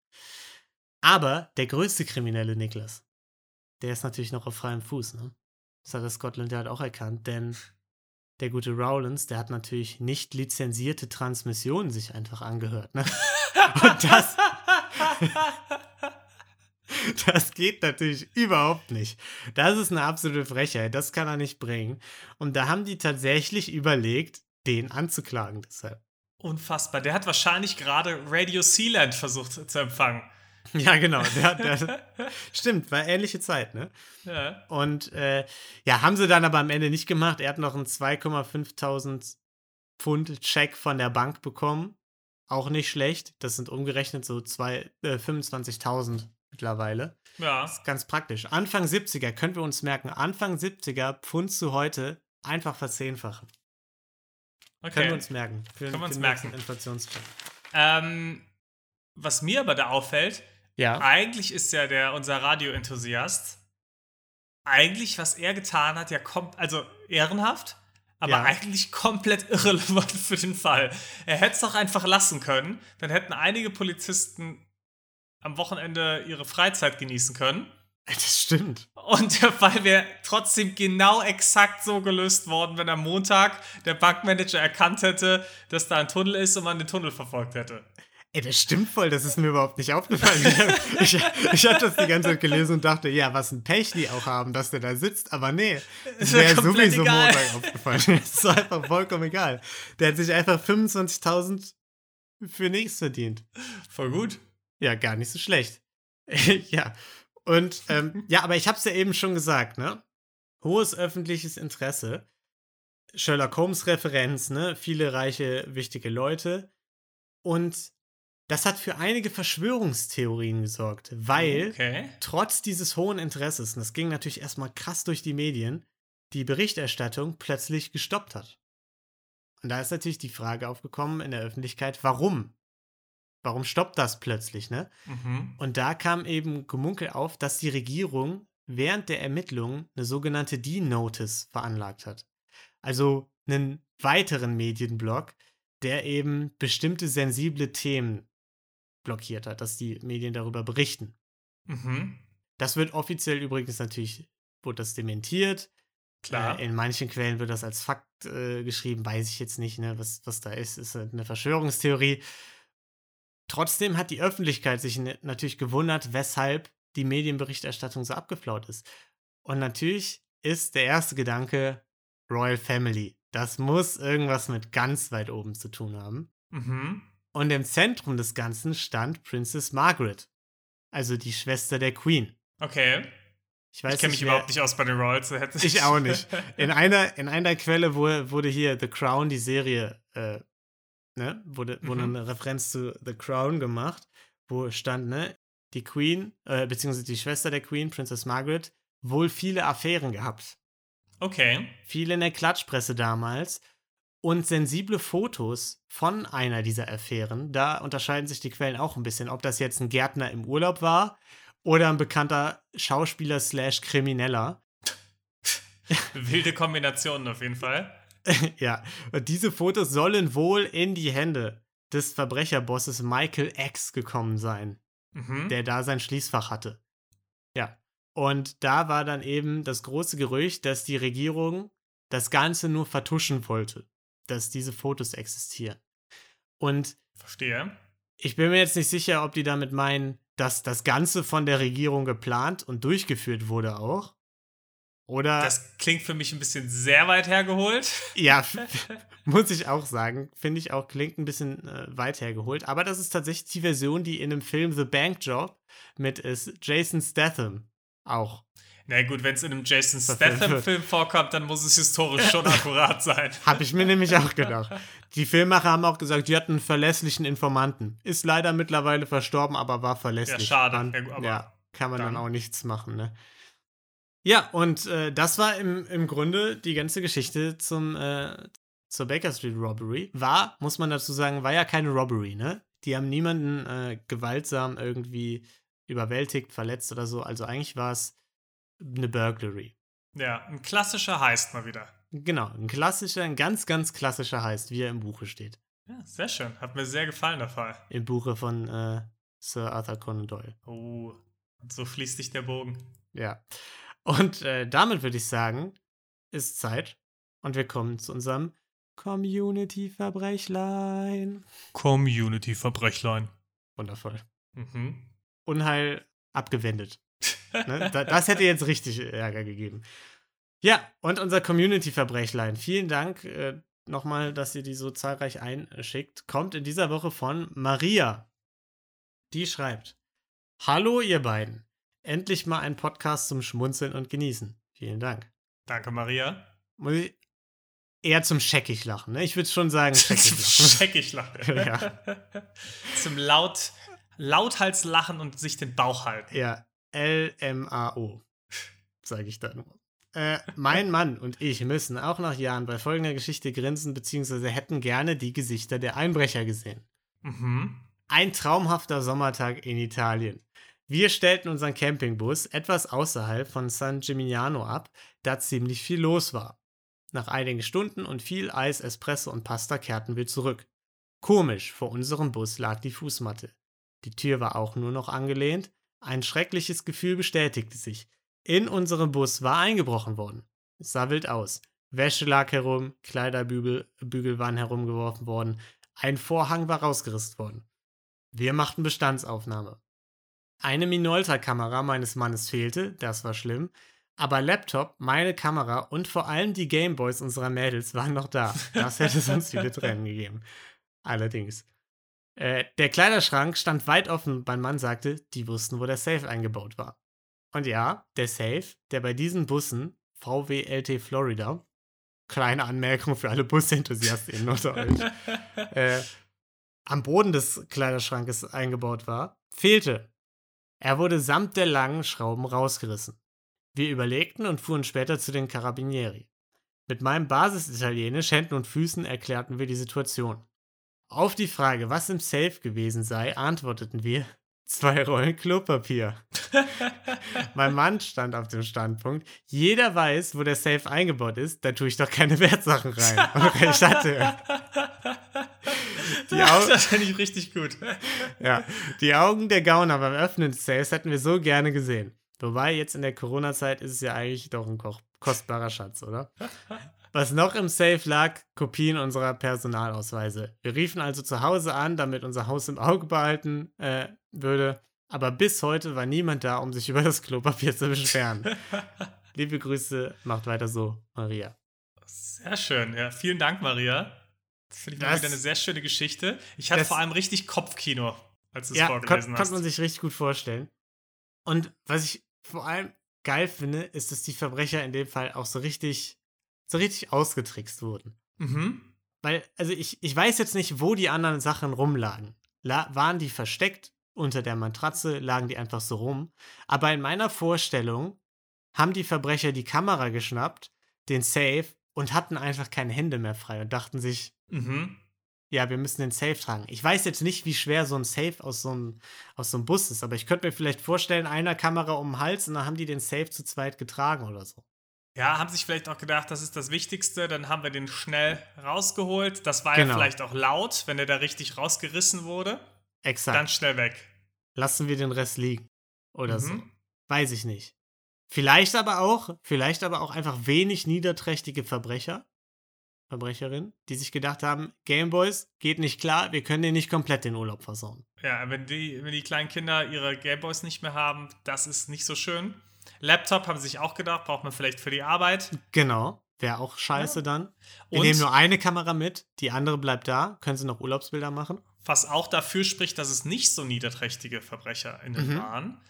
Aber der größte Kriminelle, Niklas, der ist natürlich noch auf freiem Fuß, ne? Das hat das Scotland Yard auch erkannt, denn der gute Rowlands, der hat natürlich nicht lizenzierte Transmissionen sich einfach angehört, ne? Und das. das geht natürlich überhaupt nicht. Das ist eine absolute Frechheit. Das kann er nicht bringen. Und da haben die tatsächlich überlegt, den anzuklagen deshalb. Unfassbar. Der hat wahrscheinlich gerade Radio Sealand versucht zu empfangen. Ja, genau. Der, der, stimmt, war ähnliche Zeit, ne? Ja. Und äh, ja, haben sie dann aber am Ende nicht gemacht. Er hat noch einen 2,5000 Pfund Check von der Bank bekommen. Auch nicht schlecht. Das sind umgerechnet so äh, 25.000 mittlerweile. Ja. Das ist ganz praktisch. Anfang 70er, können wir uns merken, Anfang 70er Pfund zu heute einfach verzehnfachen. Okay. Können wir uns merken. Für, Können wir uns merken. Ähm, was mir aber da auffällt, ja. eigentlich ist ja der unser Radioenthusiast eigentlich, was er getan hat, ja kommt, also ehrenhaft, aber ja. eigentlich komplett irrelevant für den Fall. Er hätte es doch einfach lassen können, dann hätten einige Polizisten am Wochenende ihre Freizeit genießen können Das stimmt. Und der Fall wäre trotzdem genau exakt so gelöst worden, wenn am Montag der Bankmanager erkannt hätte, dass da ein Tunnel ist und man den Tunnel verfolgt hätte. Ey, das stimmt voll, das ist mir überhaupt nicht aufgefallen. ich, ich hatte das die ganze Zeit gelesen und dachte, ja, was ein Pech die auch haben, dass der da sitzt, aber nee, es wäre sowieso egal. Montag aufgefallen. Es ist einfach vollkommen egal. Der hat sich einfach 25.000 für nichts verdient. Voll gut. Ja, gar nicht so schlecht. ja, und ähm, ja, aber ich habe es ja eben schon gesagt, ne? Hohes öffentliches Interesse. Sherlock Holmes Referenz, ne? Viele reiche, wichtige Leute. Und das hat für einige Verschwörungstheorien gesorgt, weil okay. trotz dieses hohen Interesses, und das ging natürlich erstmal krass durch die Medien, die Berichterstattung plötzlich gestoppt hat. Und da ist natürlich die Frage aufgekommen in der Öffentlichkeit, warum? Warum stoppt das plötzlich, ne? Mhm. Und da kam eben Gemunkel auf, dass die Regierung während der Ermittlungen eine sogenannte D-Notice veranlagt hat. Also einen weiteren Medienblock, der eben bestimmte sensible Themen blockiert hat, dass die Medien darüber berichten. Mhm. Das wird offiziell übrigens natürlich, wurde das dementiert. Klar. Äh, in manchen Quellen wird das als Fakt äh, geschrieben, weiß ich jetzt nicht, ne, was, was da ist, ist eine Verschwörungstheorie. Trotzdem hat die Öffentlichkeit sich natürlich gewundert, weshalb die Medienberichterstattung so abgeflaut ist. Und natürlich ist der erste Gedanke Royal Family. Das muss irgendwas mit ganz weit oben zu tun haben. Mhm. Und im Zentrum des Ganzen stand Princess Margaret, also die Schwester der Queen. Okay. Ich, ich kenne mich wer, überhaupt nicht aus bei den Royals. Ich auch nicht. In einer, in einer Quelle wurde, wurde hier The Crown, die Serie, äh, ne, wurde, mhm. wurde eine Referenz zu The Crown gemacht, wo stand, ne, die Queen, äh, beziehungsweise die Schwester der Queen, Princess Margaret, wohl viele Affären gehabt. Okay. Viele in der Klatschpresse damals und sensible Fotos von einer dieser Affären. Da unterscheiden sich die Quellen auch ein bisschen, ob das jetzt ein Gärtner im Urlaub war oder ein bekannter Schauspieler slash Krimineller. Wilde Kombinationen auf jeden Fall. ja, und diese Fotos sollen wohl in die Hände des Verbrecherbosses Michael X gekommen sein, mhm. der da sein Schließfach hatte. Ja. Und da war dann eben das große Gerücht, dass die Regierung das Ganze nur vertuschen wollte dass diese Fotos existieren. Und verstehe. Ich bin mir jetzt nicht sicher, ob die damit meinen, dass das Ganze von der Regierung geplant und durchgeführt wurde auch. Oder. Das klingt für mich ein bisschen sehr weit hergeholt. Ja, muss ich auch sagen. Finde ich auch, klingt ein bisschen äh, weit hergeholt. Aber das ist tatsächlich die Version, die in dem Film The Bank Job mit ist Jason Statham auch na gut, wenn es in einem Jason Statham-Film vorkommt, dann muss es historisch schon akkurat sein. Habe ich mir nämlich auch gedacht. Die Filmmacher haben auch gesagt, die hatten einen verlässlichen Informanten. Ist leider mittlerweile verstorben, aber war verlässlich. Ja, schade. Dann, ja, ja, kann man dann. dann. auch nichts machen, ne? Ja, und äh, das war im, im Grunde die ganze Geschichte zum, äh, zur Baker Street Robbery. War, muss man dazu sagen, war ja keine Robbery, ne? Die haben niemanden äh, gewaltsam irgendwie überwältigt, verletzt oder so. Also eigentlich war es eine Burglary. Ja, ein klassischer Heist mal wieder. Genau, ein klassischer, ein ganz, ganz klassischer Heist, wie er im Buche steht. Ja, sehr schön. Hat mir sehr gefallen, der Fall. Im Buche von äh, Sir Arthur Conan Doyle. Oh, so fließt sich der Bogen. Ja. Und äh, damit würde ich sagen, ist Zeit. Und wir kommen zu unserem Community-Verbrechlein. Community-Verbrechlein. Wundervoll. Mhm. Unheil abgewendet. Ne? Das hätte jetzt richtig Ärger gegeben. Ja, und unser Community-Verbrechlein. Vielen Dank äh, nochmal, dass ihr die so zahlreich einschickt. Kommt in dieser Woche von Maria. Die schreibt: Hallo, ihr beiden. Endlich mal ein Podcast zum Schmunzeln und Genießen. Vielen Dank. Danke, Maria. Muss ich eher zum scheckig lachen, ne? Ich würde schon sagen, scheckig lachen. scheckig lachen. ja. zum laut, lauthals lachen und sich den Bauch halten. Ja, LMAO, sage ich da nur. Äh, mein Mann und ich müssen auch nach Jahren bei folgender Geschichte grinsen, beziehungsweise hätten gerne die Gesichter der Einbrecher gesehen. Mhm. Ein traumhafter Sommertag in Italien. Wir stellten unseren Campingbus etwas außerhalb von San Gimignano ab, da ziemlich viel los war. Nach einigen Stunden und viel Eis, Espresso und Pasta kehrten wir zurück. Komisch, vor unserem Bus lag die Fußmatte. Die Tür war auch nur noch angelehnt, Ein schreckliches Gefühl bestätigte sich. In unserem Bus war eingebrochen worden. Es sah wild aus. Wäsche lag herum, Kleiderbügel Bügel waren herumgeworfen worden, ein Vorhang war rausgerissen worden. Wir machten Bestandsaufnahme. Eine Minolta-Kamera meines Mannes fehlte, das war schlimm, aber Laptop, meine Kamera und vor allem die Gameboys unserer Mädels waren noch da. Das hätte sonst viele Tränen gegeben. Allerdings. Äh, der Kleiderschrank stand weit offen. Mein Mann sagte, die wussten, wo der Safe eingebaut war. Und ja, der Safe, der bei diesen Bussen, VW LT Florida, kleine Anmerkung für alle Busenthusiasten unter euch, äh, am Boden des Kleiderschrankes eingebaut war, fehlte. Er wurde samt der langen Schrauben rausgerissen. Wir überlegten und fuhren später zu den Carabinieri. Mit meinem Basisitalienisch, Händen und Füßen erklärten wir die Situation. Auf die Frage, was im Safe gewesen sei, antworteten wir, zwei Rollen Klopapier. mein Mann stand auf dem Standpunkt, jeder weiß, wo der Safe eingebaut ist, da tue ich doch keine Wertsachen rein. Und recht hatte. Die Augen, das finde ich richtig gut. ja, die Augen der Gauner beim Öffnen des Safes hätten wir so gerne gesehen. Wobei, jetzt in der Corona-Zeit ist es ja eigentlich doch ein kostbarer Schatz, oder? Was noch im Safe lag, Kopien unserer Personalausweise. Wir riefen also zu Hause an, damit unser Haus im Auge behalten äh, würde. Aber bis heute war niemand da, um sich über das Klopapier zu beschweren. Liebe Grüße, macht weiter so, Maria. Sehr schön, ja. Vielen Dank, Maria. Das finde ich das, wieder eine sehr schöne Geschichte. Ich hatte vor allem richtig Kopfkino, als du es ja, vorgelesen kon, hast. Konnte man sich richtig gut vorstellen. Und was ich vor allem geil finde, ist, dass die Verbrecher in dem Fall auch so richtig so richtig ausgetrickst wurden. Mhm. Weil, also ich, ich weiß jetzt nicht, wo die anderen Sachen rumlagen. La waren die versteckt unter der Matratze, lagen die einfach so rum. Aber in meiner Vorstellung haben die Verbrecher die Kamera geschnappt, den Safe und hatten einfach keine Hände mehr frei und dachten sich, mhm. ja, wir müssen den Safe tragen. Ich weiß jetzt nicht, wie schwer so ein Safe aus so einem, aus so einem Bus ist, aber ich könnte mir vielleicht vorstellen, einer Kamera um den Hals und dann haben die den Safe zu zweit getragen oder so. Ja, haben sich vielleicht auch gedacht, das ist das Wichtigste, dann haben wir den schnell rausgeholt. Das war genau. ja vielleicht auch laut, wenn der da richtig rausgerissen wurde. Exakt. Dann schnell weg. Lassen wir den Rest liegen. Oder mhm. so. Weiß ich nicht. Vielleicht aber auch, vielleicht aber auch einfach wenig niederträchtige Verbrecher, Verbrecherinnen, die sich gedacht haben, Gameboys geht nicht klar, wir können den nicht komplett den Urlaub versauen. Ja, wenn die, wenn die kleinen Kinder ihre Gameboys nicht mehr haben, das ist nicht so schön. Laptop haben sie sich auch gedacht, braucht man vielleicht für die Arbeit. Genau. Wäre auch scheiße ja. dann. Wir Und nehmen nur eine Kamera mit, die andere bleibt da. Können sie noch Urlaubsbilder machen? Was auch dafür spricht, dass es nicht so niederträchtige VerbrecherInnen mhm. waren.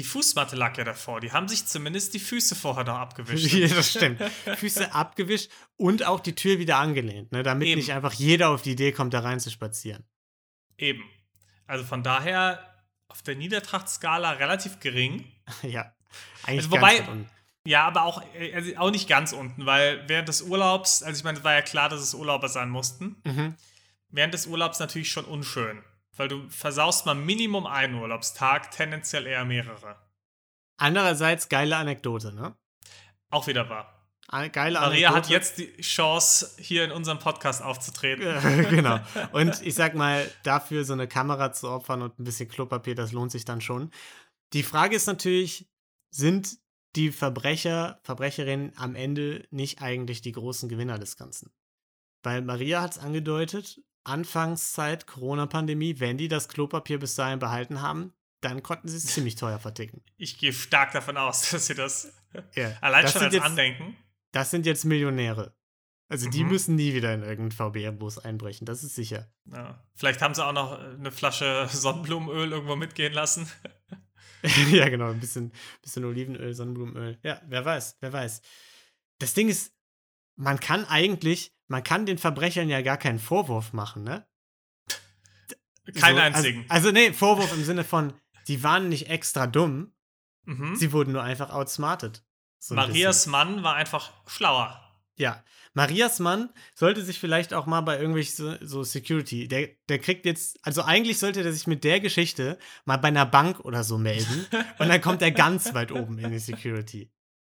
Die Fußmatte lag ja davor. Die haben sich zumindest die Füße vorher noch abgewischt. ja, das stimmt. Füße abgewischt und auch die Tür wieder angelehnt, ne? damit Eben. nicht einfach jeder auf die Idee kommt, da rein zu spazieren. Eben. Also von daher auf der Niedertrachtskala relativ gering. ja. Eigentlich also, wobei, ja, aber auch, äh, also auch nicht ganz unten, weil während des Urlaubs, also ich meine, es war ja klar, dass es Urlauber sein mussten. Mhm. Während des Urlaubs natürlich schon unschön, weil du versaust mal Minimum einen Urlaubstag, tendenziell eher mehrere. Andererseits geile Anekdote, ne? Auch wieder wahr. Eine geile Maria Anekdote. hat jetzt die Chance, hier in unserem Podcast aufzutreten. genau. Und ich sag mal, dafür so eine Kamera zu opfern und ein bisschen Klopapier, das lohnt sich dann schon. Die Frage ist natürlich, sind die Verbrecher, Verbrecherinnen am Ende nicht eigentlich die großen Gewinner des Ganzen? Weil Maria hat es angedeutet, Anfangszeit Corona-Pandemie, wenn die das Klopapier bis dahin behalten haben, dann konnten sie es ziemlich teuer verticken. Ich gehe stark davon aus, dass sie das ja, allein das schon als jetzt, Andenken. Das sind jetzt Millionäre. Also die mhm. müssen nie wieder in irgendeinen VB-Bus einbrechen, das ist sicher. Ja. Vielleicht haben sie auch noch eine Flasche Sonnenblumenöl irgendwo mitgehen lassen. ja, genau, ein bisschen, bisschen Olivenöl, Sonnenblumenöl. Ja, wer weiß, wer weiß. Das Ding ist, man kann eigentlich, man kann den Verbrechern ja gar keinen Vorwurf machen, ne? Keinen so, also, einzigen. Also, also, nee, Vorwurf im Sinne von, die waren nicht extra dumm, mhm. sie wurden nur einfach outsmarted. So Marias Mann war einfach schlauer. Ja, Marias Mann sollte sich vielleicht auch mal bei irgendwelchen so, so, Security, der, der kriegt jetzt, also eigentlich sollte der sich mit der Geschichte mal bei einer Bank oder so melden und dann kommt er ganz weit oben in die Security.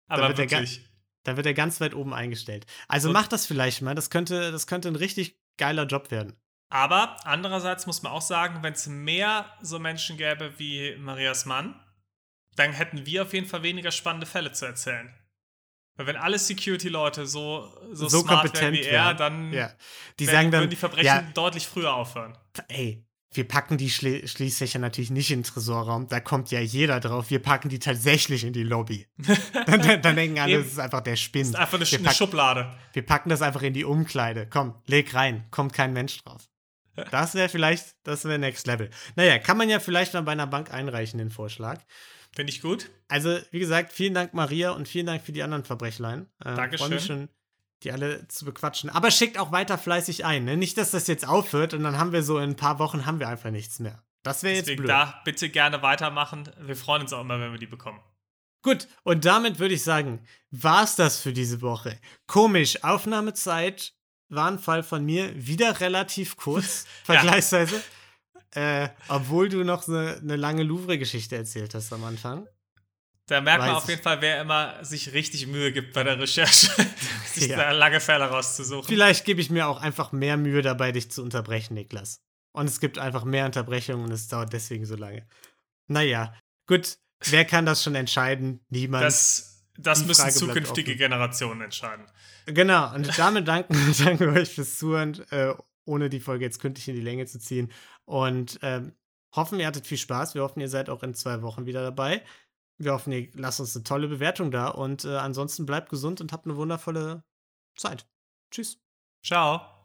Aber wirklich. Da wird er ganz weit oben eingestellt. Also und? mach das vielleicht mal, das könnte, das könnte ein richtig geiler Job werden. Aber andererseits muss man auch sagen, wenn es mehr so Menschen gäbe wie Marias Mann, dann hätten wir auf jeden Fall weniger spannende Fälle zu erzählen. Weil wenn alle Security-Leute so, so, so smart wären wie er, dann ja. die sagen dann, würden die Verbrechen ja, deutlich früher aufhören. Ey, wir packen die Schli Schließfächer natürlich nicht in den Tresorraum, da kommt ja jeder drauf. Wir packen die tatsächlich in die Lobby. dann, dann, denken alle, das ist einfach der Spinn. Das ist einfach eine, wir eine Schublade. Wir packen das einfach in die Umkleide. Komm, leg rein, kommt kein Mensch drauf. Das wäre vielleicht, das wäre Next Level. Naja, kann man ja vielleicht mal bei einer Bank einreichen, den Vorschlag. Finde ich gut. Also, wie gesagt, vielen Dank, Maria, und vielen Dank für die anderen Verbrechlein. Ähm, Dankeschön. Freue mich schon, die alle zu bequatschen. Aber schickt auch weiter fleißig ein. Ne? Nicht, dass das jetzt aufhört und dann haben wir so in ein paar Wochen haben wir einfach nichts mehr. Das wäre jetzt blöd. da bitte gerne weitermachen. Wir freuen uns auch immer, wenn wir die bekommen. Gut, und damit würde ich sagen, war es das für diese Woche. Komisch, Aufnahmezeit war ein Fall von mir wieder relativ kurz, vergleichsweise. Äh, obwohl du noch eine, eine lange Louvre-Geschichte erzählt hast am Anfang. Da merkt Weiß man auf jeden Fall, wer immer sich richtig Mühe gibt bei der Recherche, sich ja. da lange Fälle rauszusuchen. Vielleicht gebe ich mir auch einfach mehr Mühe dabei, dich zu unterbrechen, Niklas. Und es gibt einfach mehr Unterbrechungen und es dauert deswegen so lange. Naja, gut, wer kann das schon entscheiden? Niemand. Das, das müssen zukünftige Generationen entscheiden. Genau, und damit danken, wir euch fürs Zuhören, äh, ohne die Folge jetzt künstlich in die Länge zu ziehen. Und ähm, hoffen, ihr hattet viel Spaß. Wir hoffen, ihr seid auch in zwei Wochen wieder dabei. Wir hoffen, ihr lasst uns eine tolle Bewertung da. Und äh, ansonsten bleibt gesund und habt eine wundervolle Zeit. Tschüss. Ciao.